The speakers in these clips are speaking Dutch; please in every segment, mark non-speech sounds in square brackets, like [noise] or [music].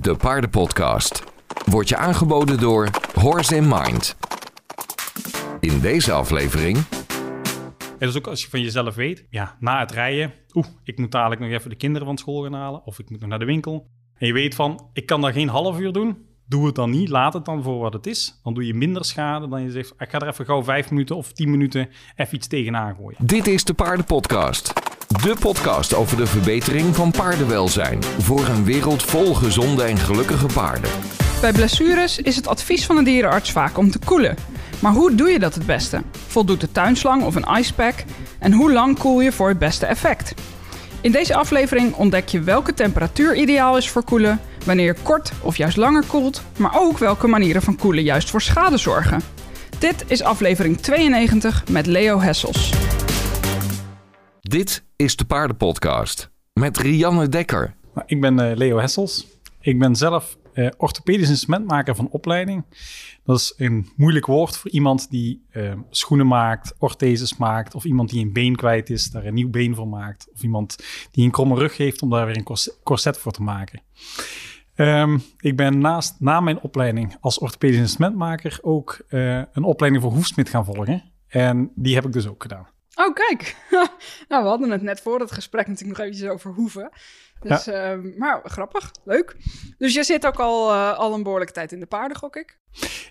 De Paardenpodcast. Wordt je aangeboden door Horse in Mind. In deze aflevering En dus ook als je van jezelf weet, ja, na het rijden, oeh, ik moet dadelijk nog even de kinderen van school gaan halen of ik moet nog naar de winkel. En je weet van, ik kan dat geen half uur doen, doe het dan niet, laat het dan voor wat het is. Dan doe je minder schade dan je zegt, ik ga er even gauw vijf minuten of tien minuten even iets tegenaan gooien. Dit is de Paardenpodcast. De podcast over de verbetering van paardenwelzijn. Voor een wereld vol gezonde en gelukkige paarden. Bij blessures is het advies van een dierenarts vaak om te koelen. Maar hoe doe je dat het beste? Voldoet de tuinslang of een icepack? En hoe lang koel je voor het beste effect? In deze aflevering ontdek je welke temperatuur ideaal is voor koelen, wanneer je kort of juist langer koelt, maar ook welke manieren van koelen juist voor schade zorgen. Dit is aflevering 92 met Leo Hessels. Dit is de Paardenpodcast. Met Rianne Dekker. Nou, ik ben eh, Leo Hessels. Ik ben zelf eh, orthopedisch instrumentmaker van opleiding. Dat is een moeilijk woord voor iemand die eh, schoenen maakt, ortheses maakt, of iemand die een been kwijt is, daar een nieuw been voor maakt, of iemand die een kromme rug heeft om daar weer een corset- voor te maken. Ehm, ik ben naast na mijn opleiding als orthopedisch instrumentmaker ook een opleiding voor hoefsmid gaan volgen. En die heb ik dus ook gedaan. Oh, kijk. [laughs] nou, we hadden het net voor het gesprek natuurlijk nog eventjes over hoeven. Dus, ehm, maar grappig, leuk. Dus je zit ook al, eh, al een behoorlijke tijd in de paarden, gok ik?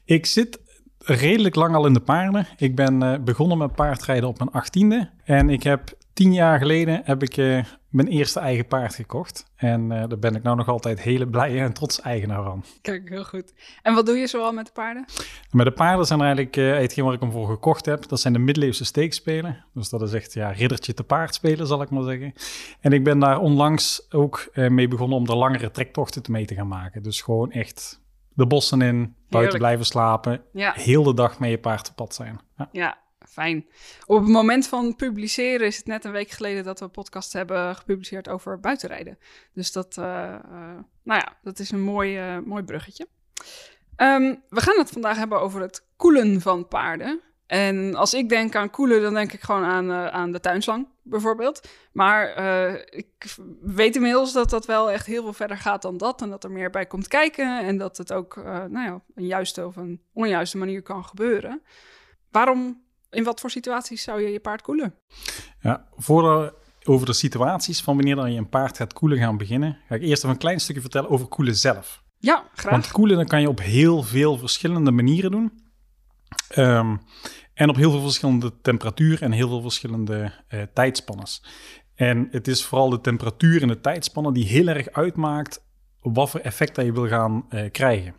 Ik zit redelijk lang al in de paarden. Ik ben eh, begonnen met paardrijden op mijn achttiende. En ik heb tien jaar geleden heb ik eh, mijn eerste eigen paard gekocht. En eh, daar ben ik nou nog altijd hele blij en trots eigenaar van. Kijk, heel goed. En wat doe je zoal met de paarden? Met de paarden zijn er eigenlijk eh, hetgeen waar ik hem voor gekocht heb. Dat zijn de middeleeuwse steekspelen. Dus dat is echt ja, riddertje te paard spelen, zal ik maar zeggen. En ik ben daar onlangs ook eh, mee begonnen om er langere trektochten mee te gaan maken. Dus gewoon echt de bossen in, buiten Heerlijk. blijven slapen. Ja. Heel de dag met je paard op pad zijn. Ja. Ja, Op het moment van publiceren is het net een week geleden dat we een podcast hebben gepubliceerd over buitenrijden. Dus dat, eh, eh, nou ja, dat is een mooi, eh, mooi bruggetje. Ehm, we gaan het vandaag hebben over het koelen van paarden. En als ik denk aan koelen, dan denk ik gewoon aan, aan de tuinslang bijvoorbeeld. Maar ik weet inmiddels dat dat wel echt heel veel verder gaat dan dat. En dat er meer bij komt kijken. En dat het ook nou ja, op een juiste of een onjuiste manier kan gebeuren. Waarom, in wat voor situaties zou je je paard koelen? Ja, voordat we over de situaties van wanneer dan je een paard gaat koelen gaan beginnen, ga ik eerst even een klein stukje vertellen over koelen zelf. Ja, graag. Want koelen dat kan je op heel veel verschillende manieren doen. Ehm, en op heel veel verschillende temperatuur en heel veel verschillende eh tijdspannes. En het is vooral de temperatuur en de tijdspannen die heel erg uitmaakt wat voor effect dat je wil gaan eh, krijgen.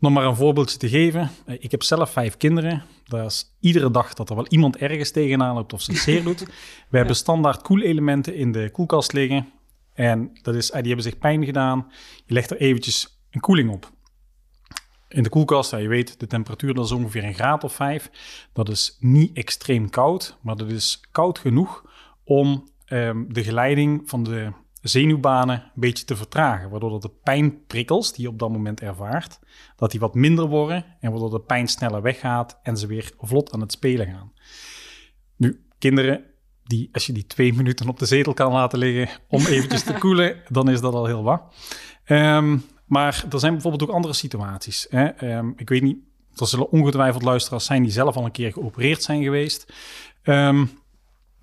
Nog maar een voorbeeldje te geven. Eh, Ik heb zelf vijf kinderen. Dat is iedere dag dat er wel iemand ergens tegenaan loopt of zich zeer doet. We hebben standaard koelelementen in de koelkast liggen. En dat is, eh, die hebben zich pijn gedaan. Je legt er eventjes een koeling op. In de koelkast, ja, je weet, de temperatuur dat is ongeveer een graad of vijf. Dat is niet extreem koud, maar dat is koud genoeg om ehm, de geleiding van de zenuwbanen een beetje te vertragen. Waardoor dat de pijnprikkels die je op dat moment ervaart, dat die wat minder worden en waardoor de pijn sneller weggaat en ze weer vlot aan het spelen gaan. Nu, kinderen, die, als je die twee minuten op de zetel kan laten liggen om eventjes te [laughs] koelen, dan is dat al heel wat. Ehm, maar er zijn bijvoorbeeld ook andere situaties. Hè? Ehm, ik weet niet, er zullen ongetwijfeld luisteraars zijn die zelf al een keer geopereerd zijn geweest. Ehm,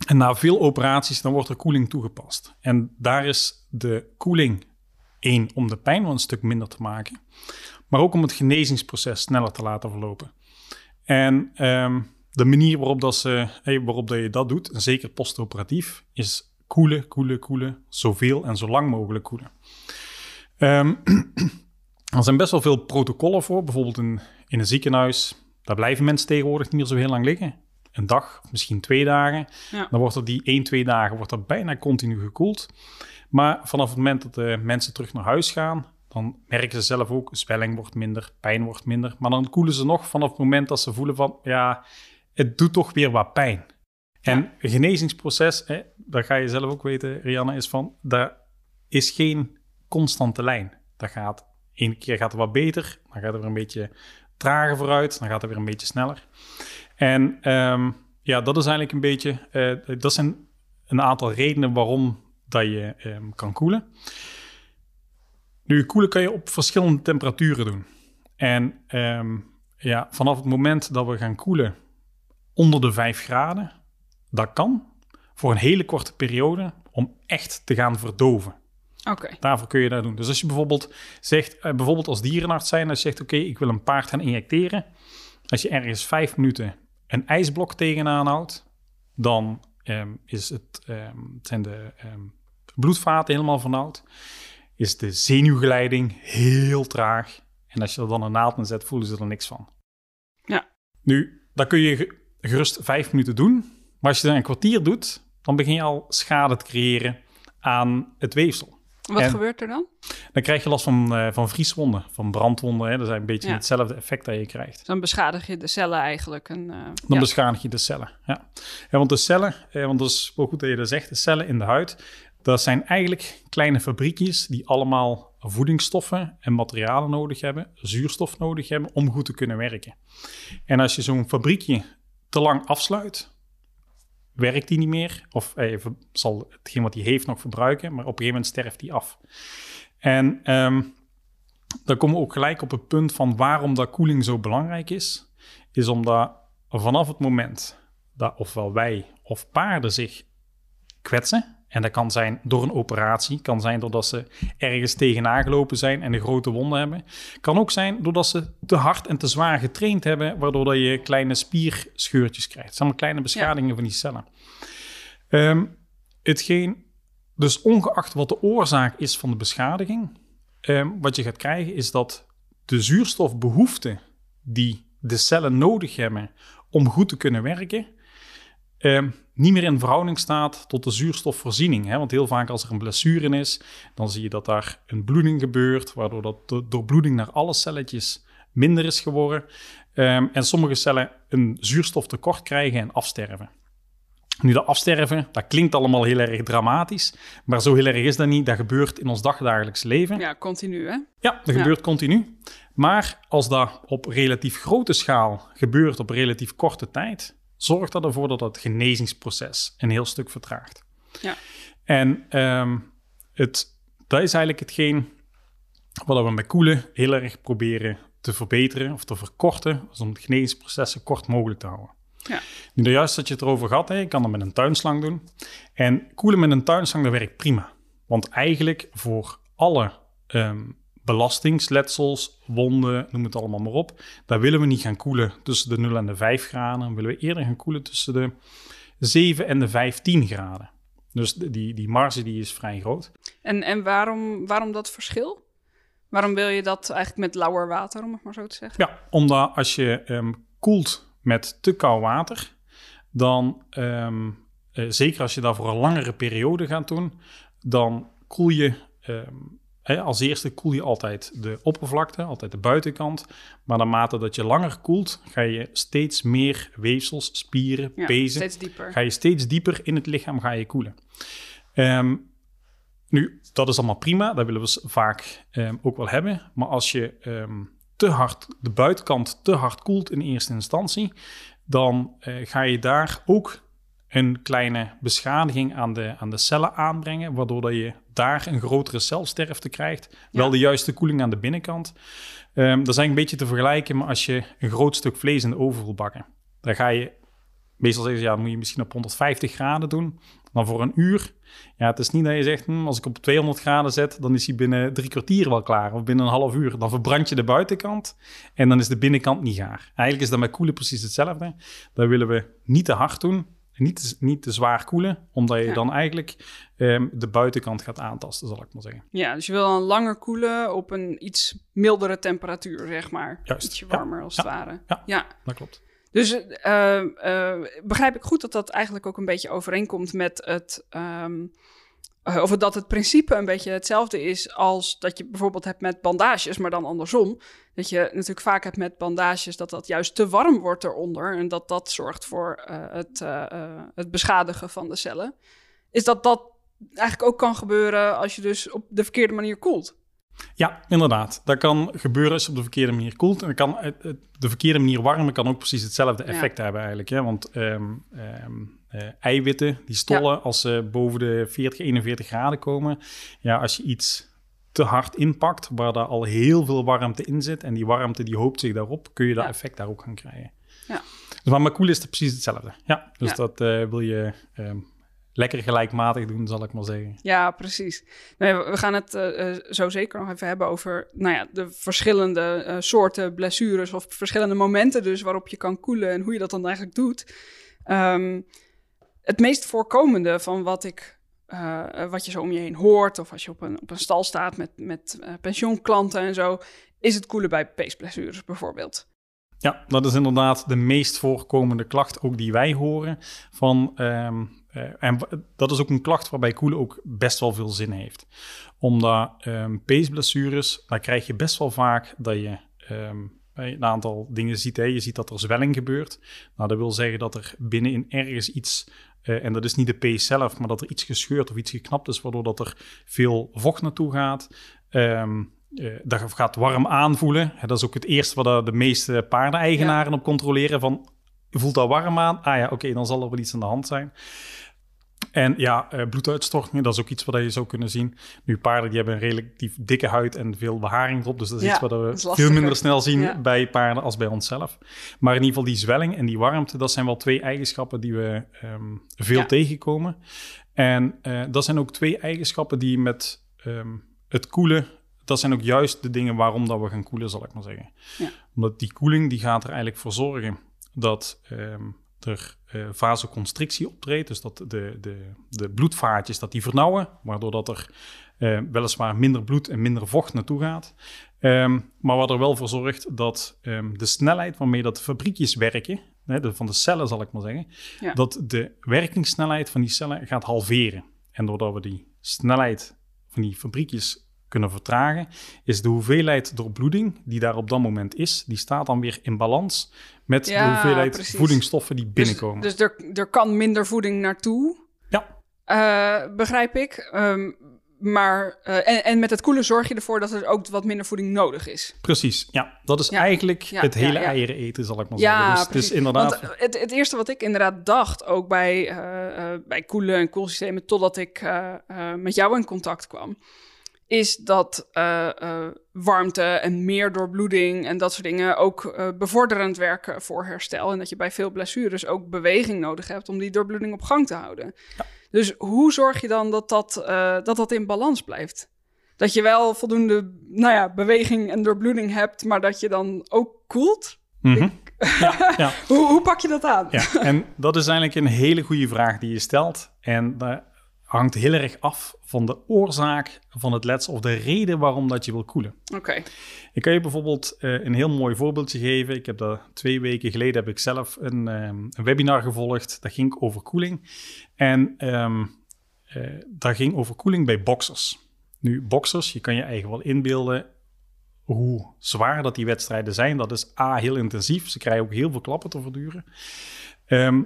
en na veel operaties, dan wordt er koeling toegepast. En daar is de koeling één om de pijn wel een stuk minder te maken, maar ook om het genezingsproces sneller te laten verlopen. En ehm, de manier waarop, dat waarop dat je dat doet, zeker postoperatief, is koelen, koelen, koelen, zoveel en zo lang mogelijk koelen. Ehm, [clears throat] er zijn best wel veel protocollen voor, bijvoorbeeld in, in een ziekenhuis. Daar blijven mensen tegenwoordig niet meer zo heel lang liggen. Een dag, misschien twee dagen. Ja. Dan wordt er die één, twee dagen wordt er bijna continu gekoeld. Maar vanaf het moment dat de mensen terug naar huis gaan, dan merken ze zelf ook, zwelling wordt minder, pijn wordt minder. Maar dan koelen ze nog vanaf het moment dat ze voelen van, ja, het doet toch weer wat pijn. En een genezingsproces, hè, dat ga je zelf ook weten, Rianne, is van, daar is geen constante lijn. Dat gaat, één keer gaat het wat beter, dan gaat het weer een beetje trager vooruit, dan gaat het weer een beetje sneller. En ehm, ja, dat is eigenlijk een beetje, eh, dat zijn een aantal redenen waarom dat je ehm, kan koelen. Nu, koelen kan je op verschillende temperaturen doen. En ehm, ja, vanaf het moment dat we gaan koelen onder de 5 graden, dat kan voor een hele korte periode om echt te gaan verdoven. Daarvoor kun je dat doen. Dus als je bijvoorbeeld zegt, eh, bijvoorbeeld als dierenarts zijn, als je zegt, oké, ik wil een paard gaan injecteren. Als je ergens vijf minuten een ijsblok tegenaan houdt, dan ehm, is het, ehm, zijn de ehm, bloedvaten helemaal vernauwd. Is de zenuwgeleiding heel traag. En als je er dan een naald in zet, voelen ze er niks van. Ja. Nu, dat kun je ge- gerust vijf minuten doen. Maar als je dat een kwartier doet, dan begin je al schade te creëren aan het weefsel. Wat En- gebeurt er dan? Dan krijg je last van, eh, van vrieswonden, van brandwonden. Hè. Dat is een beetje Ja. hetzelfde effect dat je krijgt. Dan beschadig je de cellen eigenlijk. En, eh, Dan ja. beschadig je de cellen. Ja. Ja, want de cellen, eh, want dat is wel goed dat je dat zegt, de cellen in de huid, dat zijn eigenlijk kleine fabriekjes die allemaal voedingsstoffen en materialen nodig hebben, zuurstof nodig hebben om goed te kunnen werken. En als je zo'n fabriekje te lang afsluit, werkt die niet meer, of hij ver- zal hetgeen wat hij heeft nog verbruiken, maar op een gegeven moment sterft die af. En ehm, dan komen we ook gelijk op het punt van waarom dat koeling zo belangrijk is, is omdat vanaf het moment dat ofwel wij of paarden zich kwetsen, en dat kan zijn door een operatie, kan zijn doordat ze ergens tegenaan gelopen zijn en een grote wonde hebben, kan ook zijn doordat ze te hard en te zwaar getraind hebben, waardoor dat je kleine spierscheurtjes krijgt. Het zijn allemaal kleine beschadigingen van die cellen. Ehm, hetgeen, dus ongeacht wat de oorzaak is van de beschadiging, ehm, wat je gaat krijgen is dat de zuurstofbehoefte die de cellen nodig hebben om goed te kunnen werken, ehm, niet meer in verhouding staat tot de zuurstofvoorziening. Hè? Want heel vaak als er een blessure in is, dan zie je dat daar een bloeding gebeurt, waardoor dat de doorbloeding naar alle celletjes minder is geworden. Ehm, en sommige cellen een zuurstoftekort krijgen en afsterven. Nu, dat afsterven, dat klinkt allemaal heel erg dramatisch, maar zo heel erg is dat niet. Dat gebeurt in ons dagdagelijks leven. ja, continu hè? Ja, dat Ja. gebeurt continu. Maar als dat op relatief grote schaal gebeurt op relatief korte tijd, zorgt dat ervoor dat het genezingsproces een heel stuk vertraagt. Ja. En ehm, het, dat is eigenlijk hetgeen wat we met koelen heel erg proberen te verbeteren of te verkorten, dus om het genezingsproces zo kort mogelijk te houden. Ja. Nu, daar juist dat je het erover had, hè, je kan dat met een tuinslang doen. En koelen met een tuinslang, dat werkt prima. Want eigenlijk voor alle ehm, belastingsletsels, wonden, noem het allemaal maar op, daar willen we niet gaan koelen tussen de 0 en de 5 graden. Dan willen we eerder gaan koelen tussen de 7 en de 15 graden. Dus die, die marge die is vrij groot. En, en waarom, waarom dat verschil? Waarom wil je dat eigenlijk met lauwer water, om het maar zo te zeggen? Ja, omdat als je ehm, koelt met te koud water, dan, ehm, eh, zeker als je dat voor een langere periode gaat doen, dan koel je, ehm, als eerste koel je altijd de oppervlakte, altijd de buitenkant. Maar naarmate dat je langer koelt, ga je steeds meer weefsels, spieren, Ja, pezen, ga je steeds dieper in het lichaam ga je koelen. Ehm, nu, dat is allemaal prima, dat willen we vaak ehm, ook wel hebben. Maar als je ehm, te hard, de buitenkant te hard koelt in eerste instantie, dan eh, ga je daar ook een kleine beschadiging aan de, aan de cellen aanbrengen, waardoor dat je daar een grotere celsterfte krijgt. Wel de juiste koeling aan de binnenkant. Ehm, dat is eigenlijk een beetje te vergelijken met als je een groot stuk vlees in de oven wil bakken. Dan ga je Meestal zeggen ze, ja, moet je misschien op 150 graden doen. Dan voor een uur. Ja, het is niet dat je zegt, hm, als ik op 200 graden zet, dan is hij binnen drie kwartier wel klaar. Of binnen een half uur. Dan verbrand je de buitenkant en dan is de binnenkant niet gaar. Eigenlijk is dat met koelen precies hetzelfde. Dat willen we niet te hard doen. Niet te, niet te zwaar koelen, omdat je Ja. dan eigenlijk ehm, de buitenkant gaat aantasten, zal ik maar zeggen. Ja, dus je wil dan langer koelen op een iets mildere temperatuur, zeg maar. Juist, Ietsje ja, warmer als ja, het ware. ja. ja. Dat klopt. Dus eh, eh, begrijp ik goed dat dat eigenlijk ook een beetje overeenkomt met het. ehm, eh, of dat het principe een beetje hetzelfde is als dat je bijvoorbeeld hebt met bandages, maar dan andersom. Dat je natuurlijk vaak hebt met bandages dat dat juist te warm wordt eronder. En dat dat zorgt voor eh, het, eh, eh, het beschadigen van de cellen. Is dat dat eigenlijk ook kan gebeuren als je dus op de verkeerde manier koelt? Ja, inderdaad. Dat kan gebeuren als je op de verkeerde manier koelt. En kan, de verkeerde manier warmen kan ook precies hetzelfde Ja. effect hebben eigenlijk. Hè? Want ehm, eh, eiwitten, die stollen, als ze boven de 40, 41 graden komen... Ja, als je iets te hard inpakt, waar daar al heel veel warmte in zit en die warmte die hoopt zich daarop, kun je dat Ja. effect daar ook gaan krijgen. Ja. Dus maar met koelen is het precies hetzelfde. Ja, dus Ja. dat eh, wil je ehm, lekker gelijkmatig doen, zal ik maar zeggen. Ja, precies. Nee, we gaan het eh, zo zeker nog even hebben over nou ja, de verschillende soorten blessures of verschillende momenten dus waarop je kan koelen en hoe je dat dan eigenlijk doet. Ehm, het meest voorkomende van wat ik eh, eh, wat je zo om je heen hoort, of als je op een, op een stal staat met, met eh, pensioenklanten en zo, is het koelen bij peesblessures bijvoorbeeld. Ja, dat is inderdaad de meest voorkomende klacht, ook die wij horen. Van, ehm, eh, en dat is ook een klacht waarbij koelen ook best wel veel zin heeft. Omdat ehm peesblessures, daar krijg je best wel vaak dat je ehm, een aantal dingen ziet. Hè. Je ziet dat er zwelling gebeurt. Nou, dat wil zeggen dat er binnenin ergens iets, eh, en dat is niet de pees zelf, maar dat er iets gescheurd of iets geknapt is, waardoor dat er veel vocht naartoe gaat. Ehm eh, dat gaat warm aanvoelen. Dat is ook het eerste wat de- de meeste paardeneigenaren op controleren. Van, voelt dat warm aan? Ah ja, oké, dan zal er wel iets aan de hand zijn. En ja, eh, bloeduitstortingen, dat is ook iets wat je zou kunnen zien. Nu, paarden die hebben een relatief dikke huid en veel beharing erop. Dus dat is Ja, iets wat we veel minder snel zien Ja. bij paarden als bij onszelf. Maar in ieder geval die zwelling en die warmte, dat zijn wel twee eigenschappen die we ehm, veel Ja. tegenkomen. En eh, dat zijn ook twee eigenschappen die met ehm, het koelen, dat zijn ook juist de dingen waarom dat we gaan koelen, zal ik maar zeggen. Ja. Omdat die koeling, die gaat er eigenlijk voor zorgen dat ehm, er vasoconstrictie optreedt. Dus dat de, de, de bloedvaatjes dat die vernauwen, waardoor dat er eh, weliswaar minder bloed en minder vocht naartoe gaat. Ehm, maar wat er wel voor zorgt dat ehm, de snelheid waarmee dat de fabriekjes werken, hè, de, van de cellen zal ik maar zeggen, Ja. dat de werkingssnelheid van die cellen gaat halveren. En doordat we die snelheid van die fabriekjes kunnen vertragen, is de hoeveelheid doorbloeding die daar op dat moment is, die staat dan weer in balans met de hoeveelheid precies. voedingsstoffen die binnenkomen. Dus, dus er, er kan minder voeding naartoe, ja, eh, begrijp ik. Ehm, maar, eh, en, en met het koelen zorg je ervoor dat er ook wat minder voeding nodig is. precies. Ja, dat is Ja. eigenlijk Ja, het hele ja. eieren eten, zal ik maar zeggen. Dus het precies. is inderdaad... Want eh, het, het eerste wat ik inderdaad dacht, ook bij, bij koelen en koelsystemen, totdat ik met jou in contact kwam, is dat eh, eh, warmte en meer doorbloeding en dat soort dingen ook eh, bevorderend werken voor herstel. En dat je bij veel blessures ook beweging nodig hebt om die doorbloeding op gang te houden. Dus hoe zorg je dan dat dat, dat dat in balans blijft? Dat je wel voldoende nou ja, beweging en doorbloeding hebt, maar dat je dan ook koelt? Mhm. ja, ja. [laughs] Hoe, hoe pak je dat aan? Ja, en dat is eigenlijk een hele goede vraag die je stelt. En dat hangt heel erg af van de oorzaak van het letsel of de reden waarom dat je wil koelen. Oké. Ik kan je bijvoorbeeld eh, een heel mooi voorbeeldje geven. Ik heb dat twee weken geleden heb ik zelf een, ehm, een webinar gevolgd. Dat ging over koeling. En eh, dat ging over koeling bij boxers. Nu, boxers, je kan je eigen wel inbeelden hoe zwaar dat die wedstrijden zijn. Dat is A, heel intensief. Ze krijgen ook heel veel klappen te verduren. Ehm,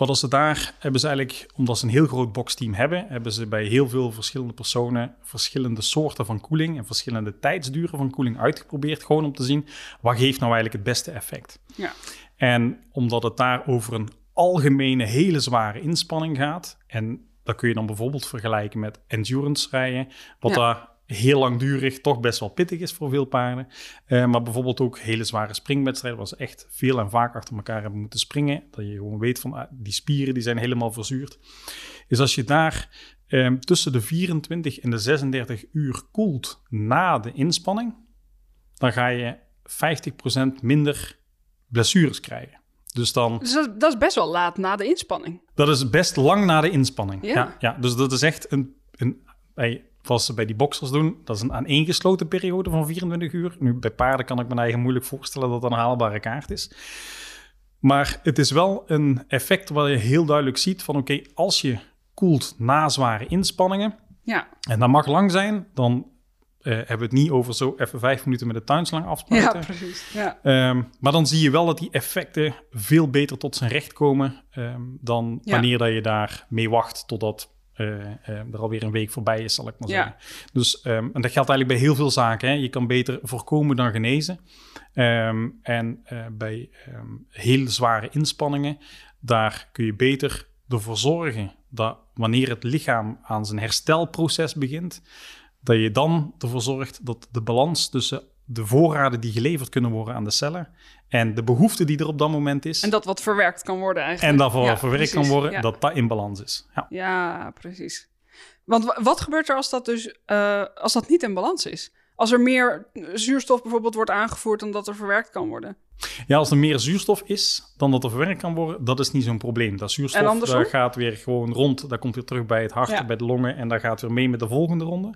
wat als ze daar hebben ze eigenlijk, omdat ze een heel groot boksteam hebben, hebben ze bij heel veel verschillende personen verschillende soorten van koeling en verschillende tijdsduren van koeling uitgeprobeerd. Gewoon om te zien wat geeft nou eigenlijk het beste effect. Ja. En omdat het daar over een algemene hele zware inspanning gaat, en dat kun je dan bijvoorbeeld vergelijken met endurance rijden, wat Ja. daar heel langdurig toch best wel pittig is voor veel paarden. Eh, maar bijvoorbeeld ook hele zware springwedstrijden, waar ze echt veel en vaak achter elkaar hebben moeten springen. Dat je gewoon weet van ah, die spieren die zijn helemaal verzuurd. Is als je daar eh, tussen de 24 en de 36 uur koelt na de inspanning, dan ga je 50% minder blessures krijgen. Dus dan, Dus dat, dat is best wel laat na de inspanning. dat is best lang na de inspanning. Ja. Ja, ja, dus dat is echt een, een bij, wat ze bij die boxers doen, dat is een aaneengesloten periode van 24 uur. Nu, bij paarden kan ik me eigen moeilijk voorstellen dat dat een haalbare kaart is. Maar het is wel een effect waar je heel duidelijk ziet van oké, als je koelt na zware inspanningen, Ja, en dat mag lang zijn, dan eh, hebben we het niet over zo even vijf minuten met de tuinslang ja afspuiten. precies. Ja. Ehm, maar dan zie je wel dat die effecten veel beter tot zijn recht komen ehm, dan Ja. wanneer dat je daar mee wacht totdat er alweer een week voorbij is, zal ik maar Ja. zeggen. Dus, ehm, en dat geldt eigenlijk bij heel veel zaken. Hè. Je kan beter voorkomen dan genezen. Ehm, en eh, bij ehm heel zware inspanningen, daar kun je beter ervoor zorgen dat wanneer het lichaam aan zijn herstelproces begint, dat je dan ervoor zorgt dat de balans tussen de voorraden die geleverd kunnen worden aan de cellen en de behoefte die er op dat moment is, En dat wat verwerkt kan worden eigenlijk. en dat Ja, verwerkt kan worden, ja. dat dat in balans is. Ja. Ja, precies. Want wa- wat gebeurt er als dat dus eh, als dat niet in balans is? Als er meer zuurstof bijvoorbeeld wordt aangevoerd dan dat er verwerkt kan worden. Ja, als er meer zuurstof is dan dat er verwerkt kan worden, dat is niet zo'n probleem. Dat zuurstof gaat weer gewoon rond, dat komt weer terug bij het hart, Ja. bij de longen en dat gaat weer mee met de volgende ronde.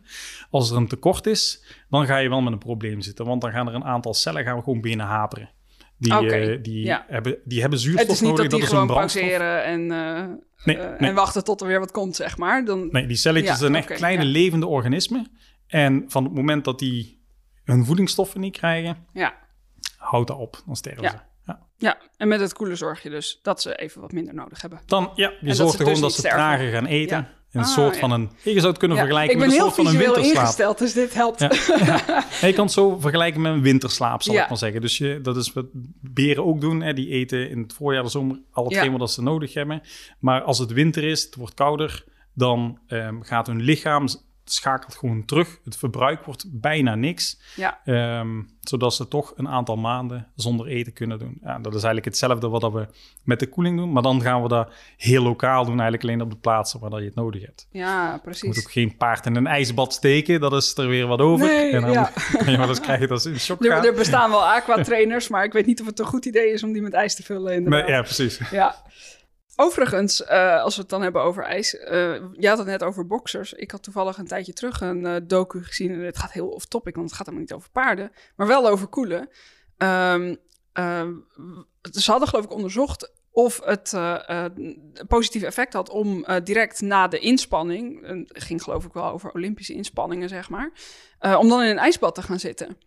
Als er een tekort is, dan ga je wel met een probleem zitten, want dan gaan er een aantal cellen gaan we gewoon binnen haperen. Die, eh, die, ja. hebben, die hebben zuurstof Het is niet nodig, dat die een gewoon pauzeren en, eh, Nee, eh, nee. en wachten tot er weer wat komt, zeg maar. Dan, Nee, die celletjes Ja, zijn echt kleine levende organismen. En van het moment dat die hun voedingsstoffen niet krijgen, Ja. Houdt dat op. Dan sterven Ja. ze. Ja. ja, en met het koelen zorg je dus dat ze even wat minder nodig hebben. Dan, ja, je zorgt er gewoon dus dat ze sterven. trager gaan eten. Ja. Een Ah, soort ja. van een... Je zou het kunnen vergelijken ik met een soort van een winterslaap. ingesteld, dus dit helpt. [laughs] Je kan het zo vergelijken met een winterslaap, zal ik maar zeggen. Dus je, dat is wat beren ook doen. Hè. Die eten in het voorjaar, de zomer, al hetgeen wat ze nodig hebben. Maar als het winter is, het wordt kouder, dan ehm, gaat hun lichaam schakelt gewoon terug. Het verbruik wordt bijna niks. Ja. Ehm, zodat ze toch een aantal maanden zonder eten kunnen doen. Ja, dat is eigenlijk hetzelfde wat we met de koeling doen. Maar dan gaan we dat heel lokaal doen, eigenlijk alleen op de plaatsen waar dat je het nodig hebt. Ja, Je moet precies. ook geen paard in een ijsbad steken, dat is er weer wat over. Nee, en dan ja. [laughs] kan je wel eens krijgen dat ze in shock [laughs] Er, er bestaan wel aquatrainers, maar ik weet niet of het een goed idee is om die met ijs te vullen. Inderdaad. Maar, ja, precies. Ja. Overigens, eh, als we het dan hebben over ijs. eh je had het net over boxers. Ik had toevallig een tijdje terug een eh, docu gezien. En het gaat heel off-topic, want het gaat helemaal niet over paarden. Maar wel over koelen. Ehm, ehm, ze hadden geloof ik onderzocht of het een positief effect had om direct na de inspanning... ging geloof ik wel over Olympische inspanningen, zeg maar... om dan in een ijsbad te gaan zitten.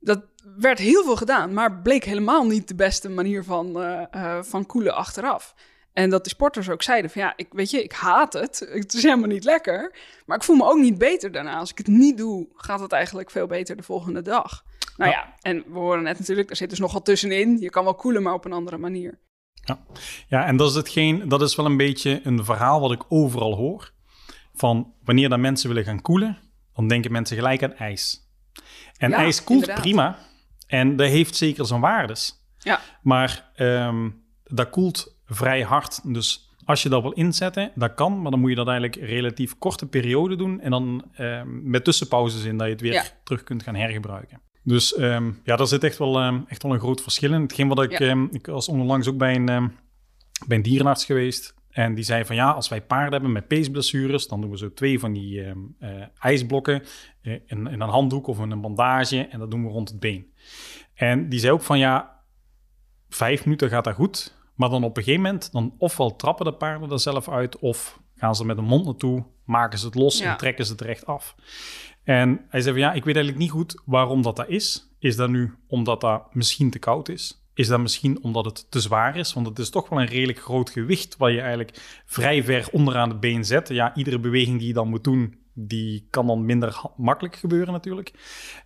Dat werd heel veel gedaan, maar bleek helemaal niet de beste manier van, eh, eh, van koelen achteraf. En dat de sporters ook zeiden van ja, ik, weet je, ik haat het. [laughs] Het is helemaal niet lekker. Maar ik voel me ook niet beter daarna. Als ik het niet doe, gaat het eigenlijk veel beter de volgende dag. Nou ja, en we horen net natuurlijk, er zit dus nogal tussenin. Je kan wel koelen, maar op een andere manier. Ja, en dat is, hetgeen, dat is wel een beetje een verhaal wat ik overal hoor. Van wanneer dan mensen willen gaan koelen, dan denken mensen gelijk aan ijs. En Ja, ijs koelt inderdaad. prima. En dat heeft zeker zijn waardes. Ja, Maar ehm, dat koelt vrij hard. Dus als je dat wil inzetten, dat kan. Maar dan moet je dat eigenlijk relatief korte periode doen. En dan ehm, met tussenpauzes in dat je het weer Ja. terug kunt gaan hergebruiken. Dus ehm, ja, daar zit echt wel, echt wel een groot verschil in. Hetgeen wat ik, ik was onlangs ook bij een, bij een dierenarts geweest. En die zei van ja, als wij paarden hebben met peesblessures, dan doen we zo twee van die ehm, eh, ijsblokken eh, in, in een handdoek of in een bandage. En dat doen we rond het been. En die zei ook van ja, vijf minuten gaat dat goed. Maar dan op een gegeven moment, dan ofwel trappen de paarden er zelf uit, of gaan ze met de mond naartoe, maken ze het los Ja. en trekken ze het recht af. En hij zei van ja, ik weet eigenlijk niet goed waarom dat dat is. Is dat nu omdat dat misschien te koud is? Is dat misschien omdat het te zwaar is? Want het is toch wel een redelijk groot gewicht wat je eigenlijk vrij ver onderaan het been zet. Ja, iedere beweging die je dan moet doen, die kan dan minder makkelijk gebeuren natuurlijk.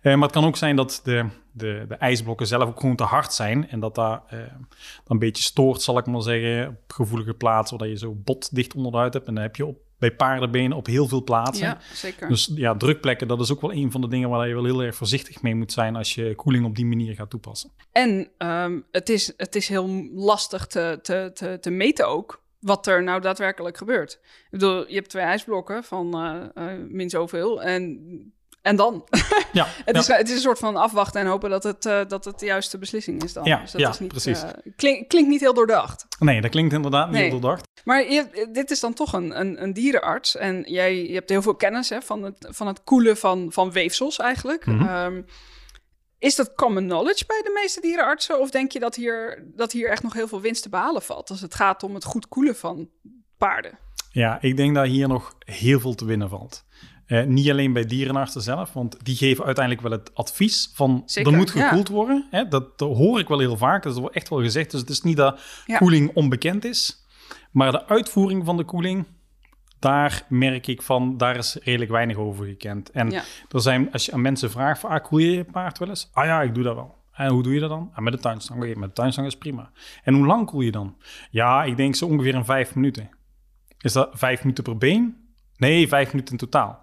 Eh, maar het kan ook zijn dat de, de, de ijsblokken zelf ook gewoon te hard zijn. En dat dat dan een beetje stoort, zal ik maar zeggen, op gevoelige plaatsen. Waar je zo bot dicht onder de huid hebt. En dan heb je op, bij paardenbenen op heel veel plaatsen. ja zeker. Dus ja, drukplekken, dat is ook wel een van de dingen waar je wel heel erg voorzichtig mee moet zijn als je koeling op die manier gaat toepassen. En ehm, het, is, het is heel lastig te, te, te, te meten ook wat er nou daadwerkelijk gebeurt. Ik bedoel, je hebt twee ijsblokken van eh, eh, min zoveel en, en dan? [laughs] Ja, Het, ja. is, het is een soort van afwachten en hopen dat het, eh, dat het de juiste beslissing is dan. Ja, Dus dat ja, is niet, precies. eh, klink- klinkt niet heel doordacht. nee, dat klinkt inderdaad niet Nee. heel doordacht. Maar je, dit is dan toch een, een, een dierenarts. En jij je hebt heel veel kennis hè, van, het, van het koelen van, van weefsels eigenlijk. Mhm. Ehm, is dat common knowledge bij de meeste dierenartsen? Of denk je dat hier, dat hier echt nog heel veel winst te behalen valt... als het gaat om het goed koelen van paarden? Ja, ik denk dat hier nog heel veel te winnen valt. Eh, niet alleen bij dierenartsen zelf, want die geven uiteindelijk wel het advies van Zeker, er moet ja. gekoeld worden. Hè? Dat, dat hoor ik wel heel vaak, dat wordt echt wel gezegd. Dus het is niet dat Ja. koeling onbekend is, maar de uitvoering van de koeling, daar merk ik van, daar is redelijk weinig over gekend. En Ja. er zijn, als je aan mensen vraagt, van, ah, koel je je paard wel eens? Ah ja, ik doe dat wel. En hoe doe je dat dan? Ah, met de tuinstang. Oké, met de tuinstang is prima. En hoe lang koel je dan? Ja, ik denk zo ongeveer in vijf minuten. Is dat vijf minuten per been? Nee, vijf minuten in totaal.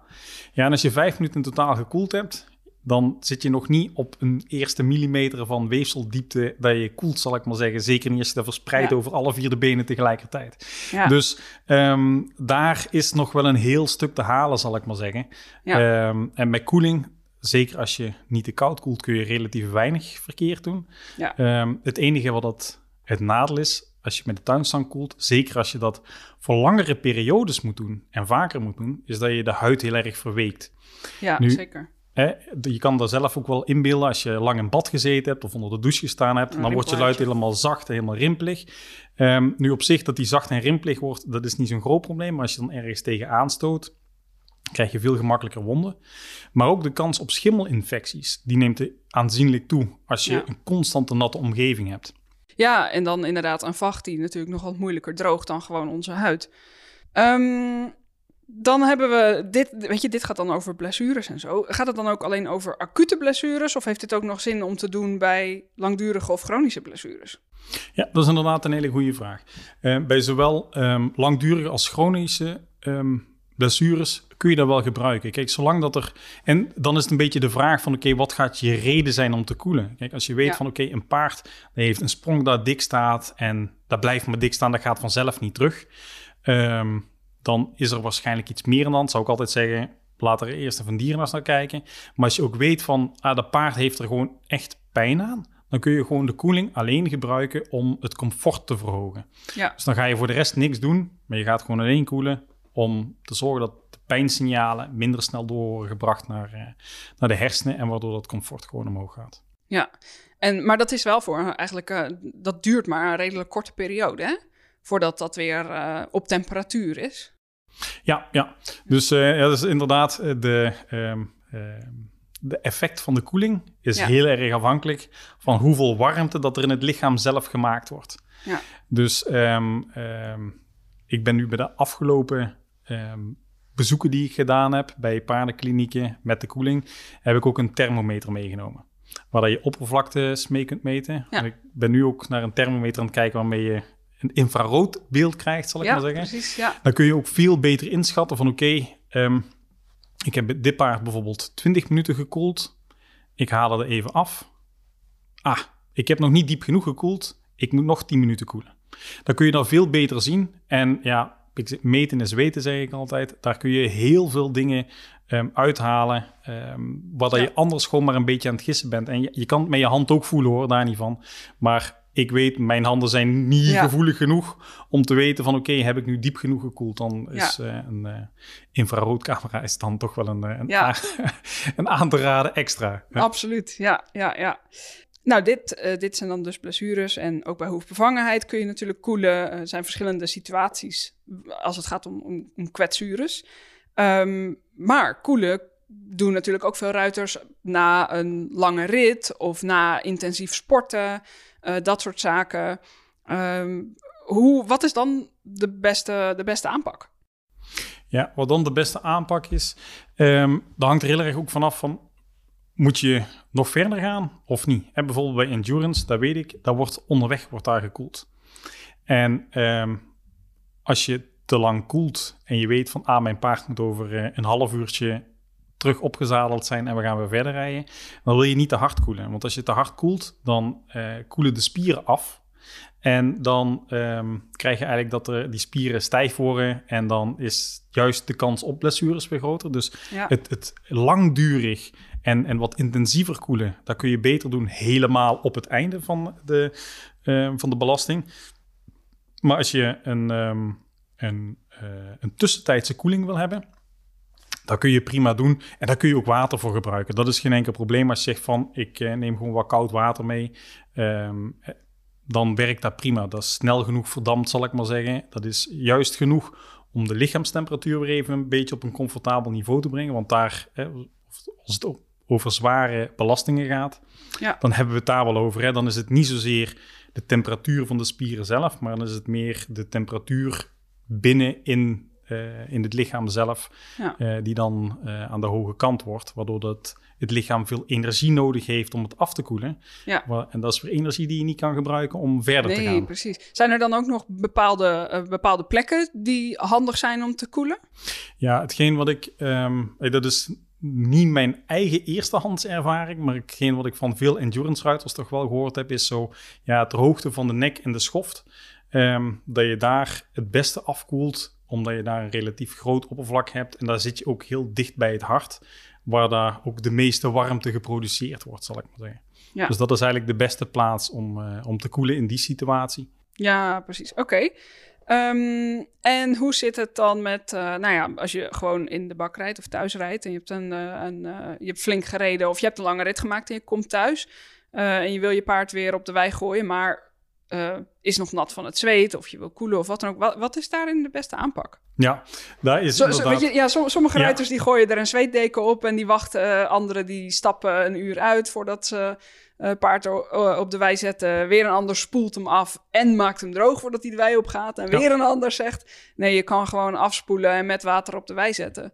Ja, en als je vijf minuten in totaal gekoeld hebt, dan zit je nog niet op een eerste millimeter van weefseldiepte dat je koelt, zal ik maar zeggen. Zeker niet als je dat verspreidt Ja. over alle vier de benen tegelijkertijd. Ja. Dus ehm, daar is nog wel een heel stuk te halen, zal ik maar zeggen. Ja. Ehm, en met koeling, zeker als je niet te koud koelt, kun je relatief weinig verkeerd doen. Ja. Ehm, het enige wat dat het nadeel is, als je met de tuinstang koelt, zeker als je dat voor langere periodes moet doen en vaker moet doen, is dat je de huid heel erg verweekt. ja, nu- zeker. Hè, je kan daar zelf ook wel inbeelden als je lang in bad gezeten hebt of onder de douche gestaan hebt. Een dan wordt je luid helemaal zacht en helemaal rimpelig. Ehm, nu op zich dat die zacht en rimpelig wordt, dat is niet zo'n groot probleem. Maar als je dan ergens tegen aanstoot, krijg je veel gemakkelijker wonden. Maar ook de kans op schimmelinfecties, die neemt aanzienlijk toe als je Ja. een constante natte omgeving hebt. Ja, en dan inderdaad een vacht die natuurlijk nog wat moeilijker droogt dan gewoon onze huid. Ehm, dan hebben we dit, weet je, dit gaat dan over blessures en zo. Gaat het dan ook alleen over acute blessures of heeft dit ook nog zin om te doen bij langdurige of chronische blessures? Ja, dat is inderdaad een hele goede vraag. Eh, bij zowel ehm, langdurige als chronische ehm, blessures kun je dat wel gebruiken. Kijk, zolang dat er... En dan is het een beetje de vraag van... oké, wat gaat je reden zijn om te koelen? Kijk, als je weet Ja. van... oké, een paard heeft een sprong dat dik staat... en dat blijft maar dik staan, dat gaat vanzelf niet terug... ehm, dan is er waarschijnlijk iets meer aan de hand. Zou ik altijd zeggen... laat er eerst even een dierenarts naar kijken. Maar als je ook weet van... ah, dat paard heeft er gewoon echt pijn aan... dan kun je gewoon de koeling alleen gebruiken om het comfort te verhogen. Ja, Dus dan ga je voor de rest niks doen, maar je gaat gewoon alleen koelen om te zorgen dat de pijnsignalen minder snel door worden gebracht naar, eh, naar de hersenen en waardoor dat comfort gewoon omhoog gaat. ja. En, maar dat is wel voor eigenlijk, eh, dat duurt maar een redelijk korte periode, hè? Voordat dat weer eh, op temperatuur is. Ja, ja. Dus eh, ja, dat is inderdaad eh, de, ehm, ehm, de effect van de koeling is Ja. heel erg afhankelijk van hoeveel warmte dat er in het lichaam zelf gemaakt wordt. Ja. Dus ehm, ik ben nu bij de afgelopen ehm, bezoeken die ik gedaan heb bij paardenklinieken met de koeling, heb ik ook een thermometer meegenomen. Waar dat je oppervlaktes mee kunt meten. Ja. Ik ben nu ook naar een thermometer aan het kijken waarmee je een infrarood beeld krijgt, zal ik ja, maar zeggen. precies. Ja, Dan kun je ook veel beter inschatten van oké, ehm, ik heb dit paard bijvoorbeeld 20 minuten gekoeld. Ik haal er even af. Ah, ik heb nog niet diep genoeg gekoeld. Ik moet nog 10 minuten koelen. Dan kun je dan veel beter zien. En ja, meten is weten, zeg ik altijd. Daar kun je heel veel dingen ehm, uithalen. ehm waar Ja. je anders gewoon maar een beetje aan het gissen bent. En je, je kan het met je hand ook voelen hoor, daar niet van. Maar ik weet, mijn handen zijn niet Ja. gevoelig genoeg om te weten van oké, heb ik nu diep genoeg gekoeld? Dan is eh, een eh, infraroodcamera is dan toch wel een, eh, een, [laughs] een aan te raden extra. Absoluut. Ja, ja, ja. Nou, dit, eh, dit zijn dan dus blessures. En ook bij hoefbevangenheid kun je natuurlijk koelen. Er zijn verschillende situaties als het gaat om, om, om kwetsures. Ehm, maar koelen doen natuurlijk ook veel ruiters na een lange rit of na intensief sporten. eh, dat soort zaken. Ehm, hoe, wat is dan de beste, de beste aanpak? Ja, wat dan de beste aanpak is, ehm dat hangt er heel erg ook vanaf van, moet je nog verder gaan of niet? En bijvoorbeeld bij endurance, dat weet ik, dat wordt onderweg wordt daar gekoeld. En ehm, als je te lang koelt en je weet van, ah, mijn paard moet over eh, een half uurtje terug opgezadeld zijn en we gaan weer verder rijden, dan wil je niet te hard koelen. Want als je te hard koelt, dan eh, koelen de spieren af. En dan ehm, krijg je eigenlijk dat er die spieren stijf worden. En dan is juist de kans op blessures weer groter. Dus Ja, het, het langdurig en, en wat intensiever koelen, dat kun je beter doen helemaal op het einde van de, ehm, van de belasting. Maar als je een, ehm, een, eh, een tussentijdse koeling wil hebben, dat kun je prima doen. En daar kun je ook water voor gebruiken. Dat is geen enkel probleem als je zegt van, ik eh, neem gewoon wat koud water mee. Ehm, eh, dan werkt dat prima. Dat is snel genoeg verdampt, zal ik maar zeggen. Dat is juist genoeg om de lichaamstemperatuur weer even een beetje op een comfortabel niveau te brengen. Want daar, hè, als het o- over zware belastingen gaat, Ja. dan hebben we het daar wel over. Hè. Dan is het niet zozeer de temperatuur van de spieren zelf, maar dan is het meer de temperatuur binnen in, eh, in het lichaam zelf, Ja. eh, die dan eh, aan de hoge kant wordt, waardoor dat het lichaam veel energie nodig heeft om het af te koelen. Ja. En dat is weer energie die je niet kan gebruiken om verder te Nee, gaan. precies. Zijn er dan ook nog bepaalde, bepaalde plekken die handig zijn om te koelen? Ja, hetgeen wat ik, eh, dat is niet mijn eigen eerstehands ervaring, maar hetgeen wat ik van veel endurance ruiters toch wel gehoord heb, is zo, ja, ter hoogte van de nek en de schoft, ehm, dat je daar het beste afkoelt, omdat je daar een relatief groot oppervlak hebt en daar zit je ook heel dicht bij het hart, waar daar ook de meeste warmte geproduceerd wordt, zal ik maar zeggen. Ja. Dus dat is eigenlijk de beste plaats om, eh, om te koelen in die situatie. Ja, precies. Oké. Ehm, en hoe zit het dan met, eh, nou ja, als je gewoon in de bak rijdt of thuis rijdt en je hebt, een, eh, een, eh, je hebt flink gereden of je hebt een lange rit gemaakt en je komt thuis en je wil je paard weer op de wei gooien, maar eh, is nog nat van het zweet of je wil koelen of wat dan ook. Wat, wat is daarin de beste aanpak? Ja, daar is Zo, inderdaad... je, ja, som- sommige Ja. ruiters die gooien er een zweetdeken op en die wachten. eh, anderen die stappen een uur uit voordat ze eh paard op de wei zetten. Weer een ander spoelt hem af en maakt hem droog voordat hij de wei op gaat. En Ja. weer een ander zegt, nee, je kan gewoon afspoelen en met water op de wei zetten.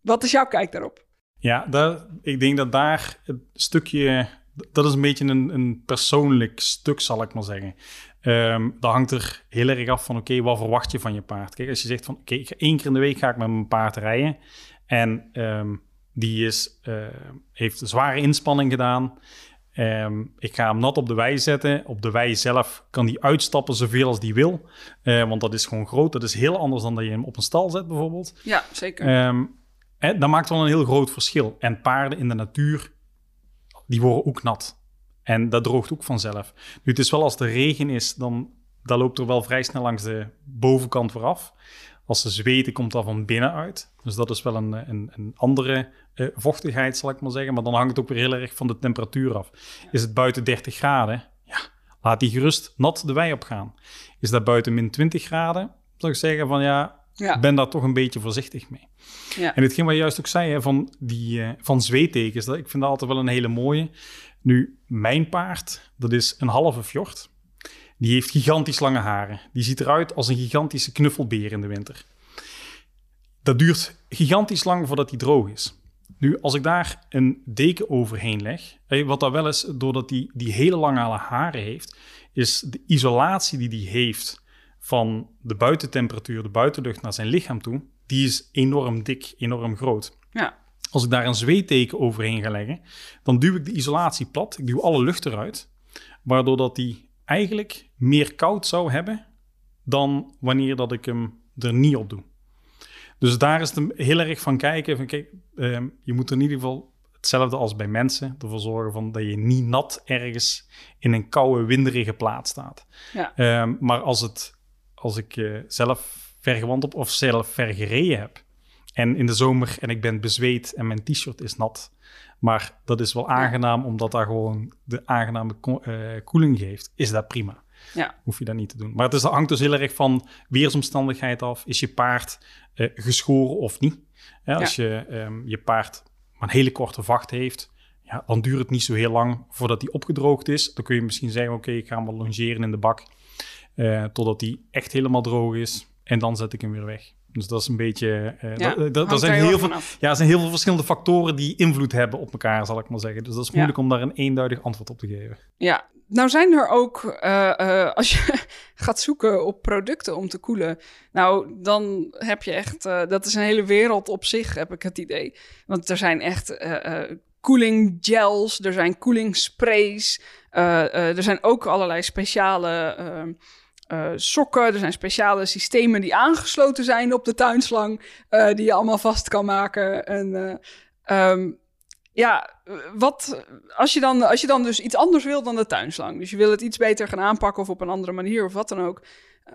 Wat is jouw kijk daarop? Ja, daar, ik denk dat daar het stukje, dat is een beetje een, een persoonlijk stuk, zal ik maar zeggen. Ehm dat hangt er heel erg af van, oké, wat verwacht je van je paard? Kijk, als je zegt van, oké, één keer in de week ga ik met mijn paard rijden en ehm, die is, eh, heeft een zware inspanning gedaan. Ehm, ik ga hem nat op de wei zetten. Op de wei zelf kan die uitstappen zoveel als die wil. Want dat is gewoon groot. Dat is heel anders dan dat je hem op een stal zet bijvoorbeeld. Ja, zeker. Ehm, hè, dat maakt wel een heel groot verschil. En paarden in de natuur, die worden ook nat. En dat droogt ook vanzelf. Nu, het is wel als de regen is, dan dat loopt er wel vrij snel langs de bovenkant vooraf. Als ze zweten, komt dat van binnenuit. Dus dat is wel een, een, een andere eh, vochtigheid, zal ik maar zeggen. Maar dan hangt het ook weer heel erg van de temperatuur af. Is het buiten 30 graden? Ja, laat die gerust nat de wei op gaan. Is dat buiten min 20 graden? Zou ik zeggen van ja, ja. ik ben daar toch een beetje voorzichtig mee. Ja. En hetgeen wat je juist ook zei hè, van, die, eh, van zweettekens, dat, ik vind dat altijd wel een hele mooie. Nu, mijn paard, dat is een halve fjord. Die heeft gigantisch lange haren. Die ziet eruit als een gigantische knuffelbeer in de winter. Dat duurt gigantisch lang voordat die droog is. Nu, als ik daar een deken overheen leg, wat dat wel is, doordat hij die, die hele lange haren heeft, is de isolatie die die heeft van de buitentemperatuur, de buitenlucht naar zijn lichaam toe, die is enorm dik, enorm groot. ja. Als ik daar een zweetteken overheen ga leggen, dan duw ik de isolatie plat. Ik duw alle lucht eruit, waardoor dat die eigenlijk meer koud zou hebben dan wanneer dat ik hem er niet op doe. Dus daar is het heel erg van kijken. Van, kijk, ehm, je moet er in ieder geval hetzelfde als bij mensen ervoor zorgen van dat je niet nat ergens in een koude, winderige plaats staat. Ja. Ehm, maar als, het, als ik eh, zelf vergewand op of zelf vergereden heb en in de zomer en ik ben bezweet en mijn t-shirt is nat, maar dat is wel aangenaam omdat dat gewoon de aangename ko- eh, koeling geeft, is dat prima. Ja. Hoef je dat niet te doen. Maar het is, dat hangt dus heel erg van weersomstandigheid af. Is je paard eh, geschoren of niet? Ja, als je ehm, je paard maar een hele korte vacht heeft, ja, dan duurt het niet zo heel lang voordat die opgedroogd is. Dan kun je misschien zeggen, oké, ik ga hem wel longeren in de bak, eh, totdat die echt helemaal droog is. En dan zet ik hem weer weg. Dus dat is een beetje... eh, Ja, dat, dat, dat hangt zijn er heel veel, ja, er zijn heel veel verschillende factoren die invloed hebben op elkaar, zal ik maar zeggen. Dus dat is moeilijk om daar een eenduidig antwoord op te geven. Ja, nou zijn er ook, eh, eh, als je [laughs] gaat zoeken op producten om te koelen, nou dan heb je echt, eh, dat is een hele wereld op zich, heb ik het idee. Want er zijn echt eh eh, cooling gels, er zijn cooling sprays, eh, eh, er zijn ook allerlei speciale eh, sokken, er zijn speciale systemen die aangesloten zijn op de tuinslang, eh, die je allemaal vast kan maken. En eh, ehm, ja, wat als je, dan, als je dan dus iets anders wil dan de tuinslang, dus je wil het iets beter gaan aanpakken of op een andere manier of wat dan ook,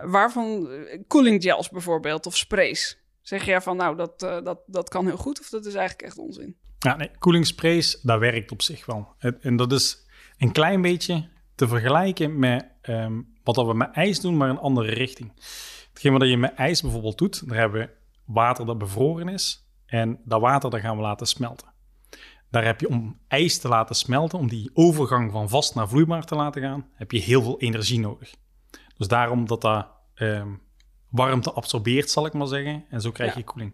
waarvan cooling gels bijvoorbeeld of sprays, zeg je van nou dat, dat, dat kan heel goed of dat is eigenlijk echt onzin? Ja, nee, cooling dat werkt op zich wel. En, en dat is een klein beetje te vergelijken met ehm, wat dat we met ijs doen, maar in een andere richting. Hetgeen wat je met ijs bijvoorbeeld doet, daar hebben we water dat bevroren is. En dat water dat gaan we laten smelten. Daar heb je om ijs te laten smelten, om die overgang van vast naar vloeibaar te laten gaan, heb je heel veel energie nodig. Dus daarom dat dat ehm, warmte absorbeert, zal ik maar zeggen. En zo krijg Ja. je koeling.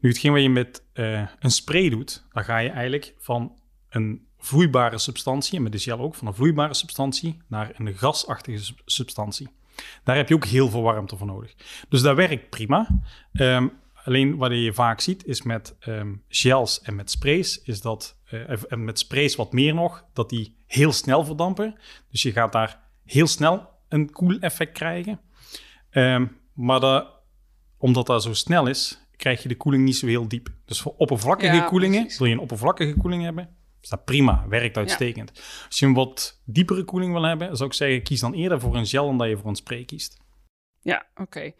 Nu, hetgeen wat je met eh, een spray doet, dan ga je eigenlijk van een vloeibare substantie, en met de gel ook, van een vloeibare substantie naar een gasachtige substantie. Daar heb je ook heel veel warmte voor nodig. Dus dat werkt prima. Ehm, alleen wat je vaak ziet is met ehm, gels en met sprays, is dat, uh, en met sprays wat meer nog, dat die heel snel verdampen. Dus je gaat daar heel snel een koel effect krijgen. Ehm, maar dat, omdat dat zo snel is, krijg je de koeling niet zo heel diep. Dus voor oppervlakkige koelingen, wil je een oppervlakkige koeling hebben, is dat prima, werkt uitstekend. Als je een wat diepere koeling wil hebben, zou ik zeggen, kies dan eerder voor een gel dan dat je voor een spray kiest. Ja, oké.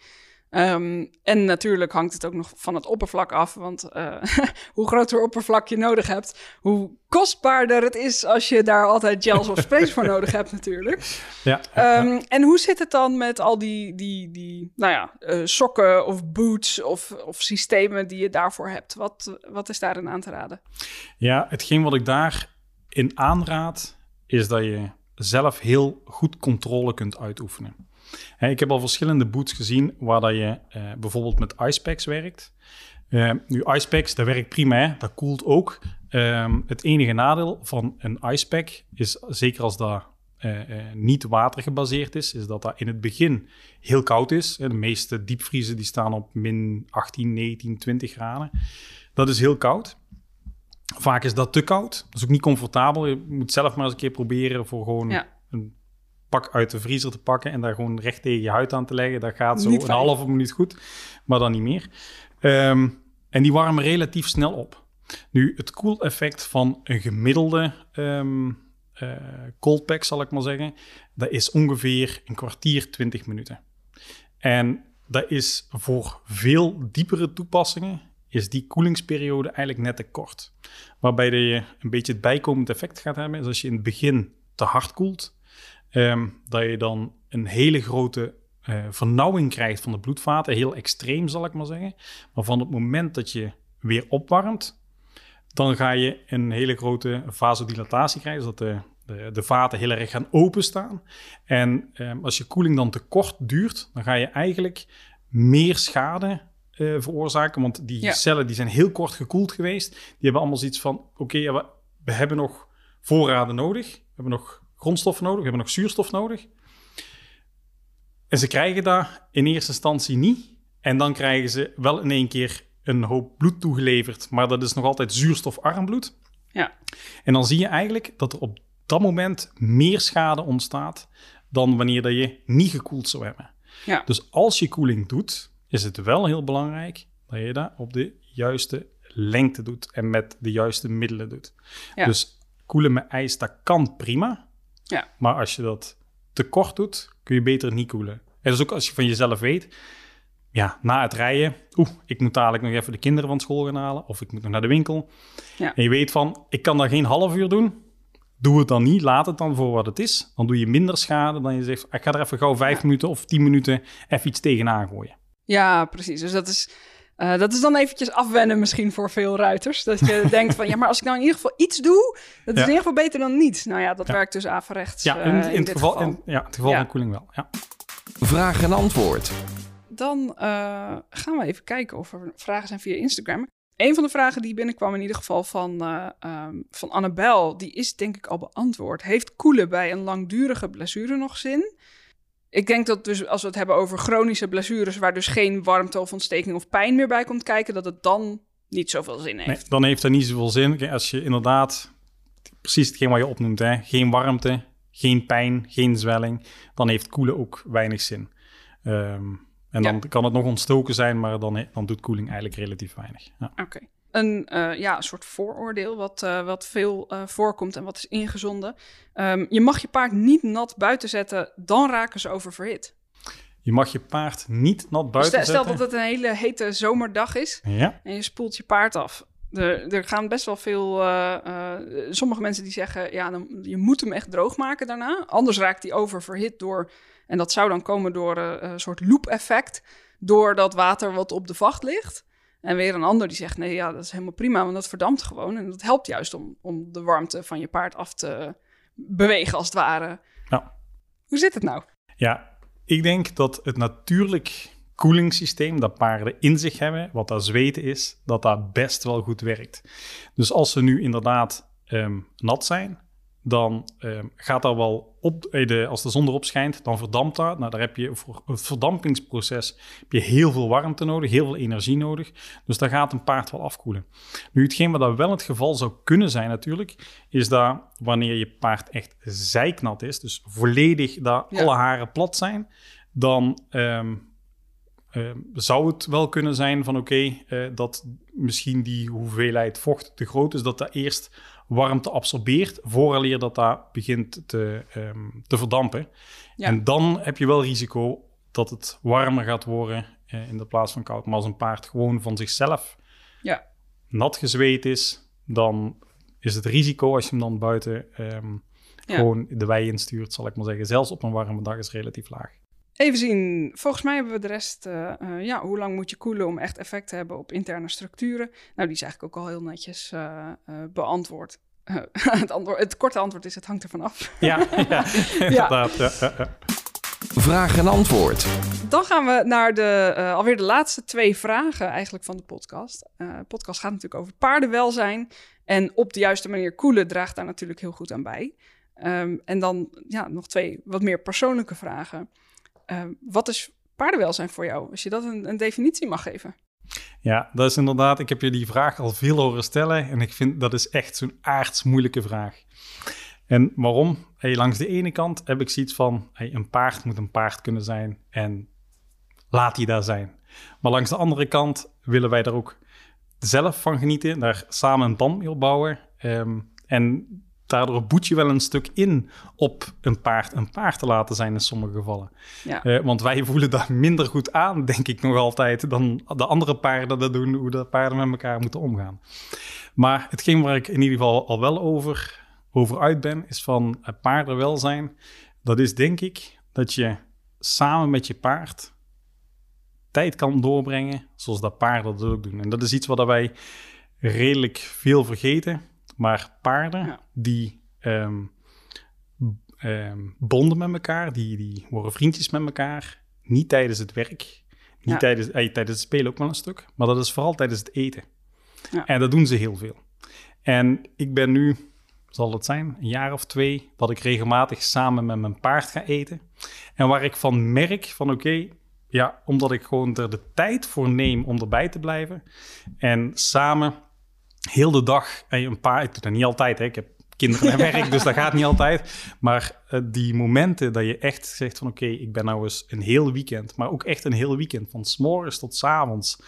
Ehm, en natuurlijk hangt het ook nog van het oppervlak af. Want uh, [laughs] hoe groter oppervlak je nodig hebt, hoe kostbaarder het is als je daar altijd gels of sprays voor nodig hebt, natuurlijk. [laughs] Ja, ehm, En hoe zit het dan met al die, die, die nou ja, uh, sokken of boots of, of systemen die je daarvoor hebt? Wat, wat is daarin aan te raden? Ja, hetgeen wat ik daarin aanraad, is dat je zelf heel goed controle kunt uitoefenen ik heb al verschillende boots gezien waar dat je uh, bijvoorbeeld met icepacks werkt. Uh, nu, icepacks, dat werkt prima, dat koelt ook. Um, het enige nadeel van een icepack is, zeker als dat uh, niet watergebaseerd is, is dat dat in het begin heel koud is. De meeste diepvriezen die staan op min 18, 19, 20 graden. Dat is heel koud. Vaak is dat te koud. Dat is ook niet comfortabel. Je moet zelf maar eens een keer proberen voor gewoon. Pak uit de vriezer te pakken en daar gewoon recht tegen je huid aan te leggen. Dat gaat zo een halve minuut goed, maar dan niet meer. Ehm, en die warmen relatief snel op. Nu, het koeleffect van een gemiddelde um, uh, cold pack, zal ik maar zeggen, dat is ongeveer een kwartier, 20 minuten. En dat is voor veel diepere toepassingen, is die koelingsperiode eigenlijk net te kort. Waarbij je een beetje het bijkomend effect gaat hebben, is als je in het begin te hard koelt, Ehm, dat je dan een hele grote uh, vernauwing krijgt van de bloedvaten. Heel extreem, zal ik maar zeggen. Maar van het moment dat je weer opwarmt, dan ga je een hele grote vasodilatatie krijgen. Dus dat de, de, de vaten heel erg gaan openstaan. En um, als je koeling dan te kort duurt, dan ga je eigenlijk meer schade uh, veroorzaken. Want die cellen die zijn heel kort gekoeld geweest. Die hebben allemaal zoiets van: oké, we hebben nog voorraden nodig. We hebben nog grondstoffen nodig, we hebben nog zuurstof nodig. En ze krijgen dat in eerste instantie niet. En dan krijgen ze wel in één keer een hoop bloed toegeleverd, maar dat is nog altijd zuurstofarm bloed. Ja. En dan zie je eigenlijk dat er op dat moment meer schade ontstaat dan wanneer dat je niet gekoeld zou hebben. Ja. Dus als je koeling doet, is het wel heel belangrijk dat je dat op de juiste lengte doet en met de juiste middelen doet. Ja. Dus koelen met ijs, dat kan prima. Ja. Maar als je dat te kort doet, kun je beter niet koelen. En dus ook als je van jezelf weet, ja, na het rijden, oeh, ik moet dadelijk nog even de kinderen van school gaan halen, of ik moet nog naar de winkel. Ja. En je weet van, ik kan dat geen half uur doen, doe het dan niet, laat het dan voor wat het is. Dan doe je minder schade dan je zegt, ik ga er even gauw vijf minuten of tien minuten even iets tegenaan gooien. Ja, precies. Dus dat is uh, dat is dan eventjes afwennen misschien voor veel ruiters. Dat je [laughs] denkt van, ja, maar als ik nou in ieder geval iets doe, dat is in ieder geval beter dan niets. Nou ja, dat werkt dus averechts Ja, in, uh, in, het geval, In, ja, het geval van koeling wel, ja. Vraag en antwoord. Dan uh, gaan we even kijken of er vragen zijn via Instagram. Een van de vragen die binnenkwam in ieder geval van, um, van Annabel, die is denk ik al beantwoord. Heeft koelen bij een langdurige blessure nog zin? Ik denk dat dus als we het hebben over chronische blessures, waar dus geen warmte of ontsteking of pijn meer bij komt kijken, dat het dan niet zoveel zin heeft. Nee, dan heeft dat niet zoveel zin. Als je inderdaad, precies hetgeen wat je opnoemt, hè, geen warmte, geen pijn, geen zwelling, dan heeft koelen ook weinig zin. Um, en dan kan het nog ontstoken zijn, maar dan, dan doet koeling eigenlijk relatief weinig. Ja. Oké een, uh, ja, een soort vooroordeel wat, uh, wat veel uh, voorkomt en wat is ingezonden. Um, je mag je paard niet nat buiten zetten, dan raken ze oververhit. Je mag je paard niet nat buiten stel, zetten? Stel dat het een hele hete zomerdag is ja. en je spoelt je paard af. Er, er gaan best wel veel, sommige mensen die zeggen, ja, dan, je moet hem echt droog maken daarna. Anders raakt hij oververhit door, en dat zou dan komen door een soort loop effect, door dat water wat op de vacht ligt. En weer een ander die zegt: nee, ja, dat is helemaal prima, want dat verdampt gewoon. En dat helpt juist om, om de warmte van je paard af te bewegen, als het ware. Ja. Hoe zit het nou? Ja, ik denk dat het natuurlijk koelingssysteem dat paarden in zich hebben, wat dat zweten is, dat dat best wel goed werkt. Dus als ze nu inderdaad ehm, nat zijn, dan ehm, gaat dat wel op, eh, de, als de zon erop schijnt, dan verdampt dat. Nou, daar heb je voor het verdampingsproces heb je heel veel warmte nodig, heel veel energie nodig. Dus daar gaat een paard wel afkoelen. Nu, hetgeen wat dat wel het geval zou kunnen zijn natuurlijk, is dat wanneer je paard echt zijknat is, dus volledig dat Ja. alle haren plat zijn, dan ehm, ehm, zou het wel kunnen zijn van oké, eh, dat misschien die hoeveelheid vocht te groot is, dat dat eerst warmte absorbeert, vooraleer dat dat begint te, ehm, te verdampen. Ja. En dan heb je wel risico dat het warmer gaat worden eh, in de plaats van koud. Maar als een paard gewoon van zichzelf Ja. nat gezweet is, dan is het risico als je hem dan buiten ehm, Ja. gewoon de wei instuurt, zal ik maar zeggen, zelfs op een warme dag is relatief laag. Even zien. Volgens mij hebben we de rest. eh, eh, ja, hoe lang moet je koelen om echt effect te hebben op interne structuren? Nou, die is eigenlijk ook al heel netjes eh, eh, beantwoord. [laughs] Het, antwoord, het korte antwoord is: het hangt ervan af. Ja, [laughs] [laughs] ja inderdaad. Ja, ja, ja. Vraag en antwoord. Dan gaan we naar de, eh, alweer de laatste twee vragen eigenlijk van de podcast. Eh, de podcast gaat natuurlijk over paardenwelzijn. En op de juiste manier koelen draagt daar natuurlijk heel goed aan bij. Ehm, en dan ja, nog twee wat meer persoonlijke vragen. Ehm, wat is paardenwelzijn voor jou? Als je dat een, een definitie mag geven. Ja, dat is inderdaad. Ik heb je die vraag al veel horen stellen. En ik vind dat is echt zo'n aards moeilijke vraag. En waarom? Hey, langs de ene kant heb ik zoiets van: hey, een paard moet een paard kunnen zijn. En laat die daar zijn. Maar langs de andere kant willen wij er ook zelf van genieten. Daar samen een band mee opbouwen. Ehm, en daardoor boet je wel een stuk in op een paard een paard te laten zijn in sommige gevallen. Ja. Eh, want wij voelen dat minder goed aan, denk ik nog altijd, dan de andere paarden dat doen, hoe de paarden met elkaar moeten omgaan. Maar hetgeen waar ik in ieder geval al wel over, over uit ben, is van paardenwelzijn. Dat is denk ik dat je samen met je paard tijd kan doorbrengen, zoals dat paarden dat ook doen. En dat is iets wat wij redelijk veel vergeten. Maar paarden Ja. die ehm, ehm, bonden met elkaar, die, die worden vriendjes met elkaar. Niet tijdens het werk, niet Ja. tijdens, eh, tijdens het spelen ook wel een stuk, maar dat is vooral tijdens het eten. Ja. En dat doen ze heel veel. En ik ben nu, zal het zijn, een jaar of twee, dat ik regelmatig samen met mijn paard ga eten. En waar ik van merk van oké, ja, omdat ik gewoon er de tijd voor neem om erbij te blijven. En samen heel de dag, en een paar, ik doe dat niet altijd, hè. ik heb kinderen en [laughs] werk, dus dat gaat niet altijd. Maar eh, die momenten dat je echt zegt van oké, ik ben nou eens een heel weekend, maar ook echt een heel weekend, van s morgens tot s avonds,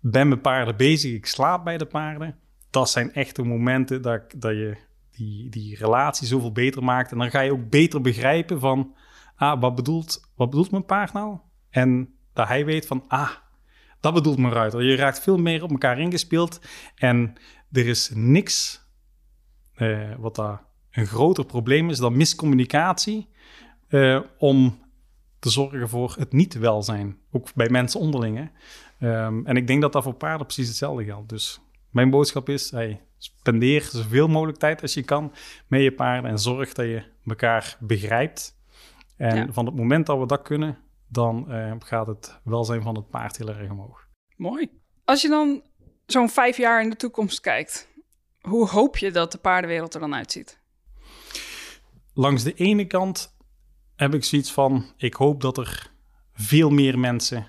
ben met paarden bezig, ik slaap bij de paarden. Dat zijn echt de momenten dat, dat je die, die relatie zoveel beter maakt. En dan ga je ook beter begrijpen van, ah, wat bedoelt, wat bedoelt mijn paard nou? En dat hij weet van, ah, dat bedoelt mijn ruiter. Je raakt veel meer op elkaar ingespeeld. En er is niks eh, wat daar een groter probleem is dan miscommunicatie. eh, om te zorgen voor het niet-welzijn. Ook bij mensen onderling. hè. Ehm, en ik denk dat dat voor paarden precies hetzelfde geldt. Dus mijn boodschap is, hey, spendeer zoveel mogelijk tijd als je kan met je paarden. En zorg dat je elkaar begrijpt. En Ja. van het moment dat we dat kunnen, dan eh, gaat het welzijn van het paard heel erg omhoog. Mooi. Als je dan zo'n vijf jaar in de toekomst kijkt, hoe hoop je dat de paardenwereld er dan uitziet? Langs de ene kant heb ik zoiets van: ik hoop dat er veel meer mensen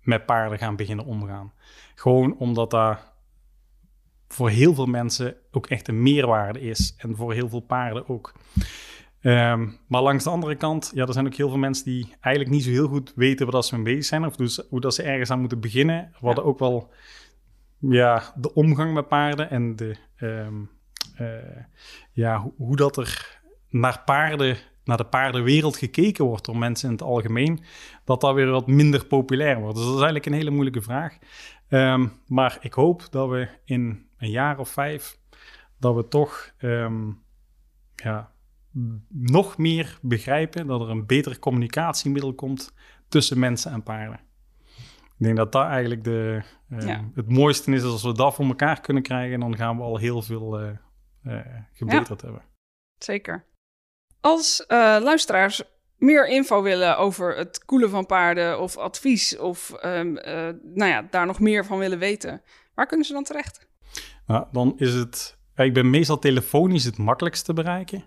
met paarden gaan beginnen omgaan. Gewoon omdat dat voor heel veel mensen ook echt een meerwaarde is. En voor heel veel paarden ook. Ehm, maar langs de andere kant, ja, er zijn ook heel veel mensen die eigenlijk niet zo heel goed weten waar dat ze mee bezig zijn. Of dus, hoe dat ze ergens aan moeten beginnen. We hadden ook wel ja, de omgang met paarden en de, ehm, eh, ja, hoe, hoe dat er naar paarden, naar de paardenwereld gekeken wordt door mensen in het algemeen, dat dat weer wat minder populair wordt. Dus dat is eigenlijk een hele moeilijke vraag. Ehm, maar ik hoop dat we in een jaar of vijf, dat we toch ja, nog meer begrijpen dat er een beter communicatiemiddel komt tussen mensen en paarden. Ik denk dat dat eigenlijk de, eh, Ja. het mooiste is als we dat voor elkaar kunnen krijgen. Dan gaan we al heel veel eh, gebeterd hebben. Zeker. Als luisteraars meer info willen over het koelen van paarden of advies of ehm, eh, nou ja, daar nog meer van willen weten, waar kunnen ze dan terecht? Nou, dan is het ik ben meestal telefonisch het makkelijkst te bereiken.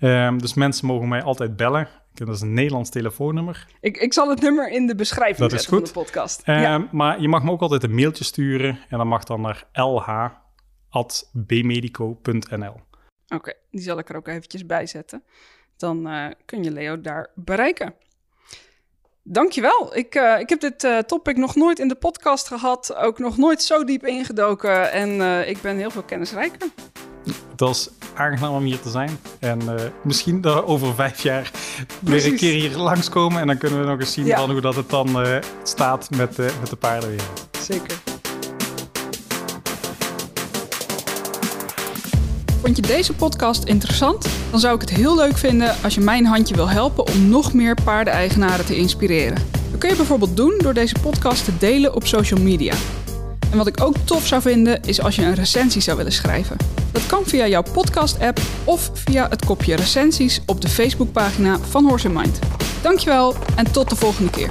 Ehm, dus mensen mogen mij altijd bellen. Dat is een Nederlands telefoonnummer. Ik, ik zal het nummer in de beschrijving Dat zetten van de podcast. Ja. Maar je mag me ook altijd een mailtje sturen. En dat mag dan naar lh.bmedico.nl. Oké, die zal ik er ook eventjes bij zetten. Dan eh, kun je Leo daar bereiken. Dankjewel. Ik, eh, ik heb dit eh, topic nog nooit in de podcast gehad. Ook nog nooit zo diep ingedoken. En ik ben heel veel kennisrijker. Het was aangenaam om hier te zijn. En eh, misschien dat we over vijf jaar weer een keer hier langskomen. En dan kunnen we nog eens zien Ja. hoe dat het dan eh, staat met, eh, met de paardenwereld. Zeker. Vond je deze podcast interessant? Dan zou ik het heel leuk vinden als je mijn handje wil helpen om nog meer paardeneigenaren te inspireren. Dat kun je bijvoorbeeld doen door deze podcast te delen op social media. En wat ik ook tof zou vinden is als je een recensie zou willen schrijven. Dat kan via jouw podcast-app of via het kopje recensies op de Facebookpagina van Horse Mind. Dankjewel en tot de volgende keer.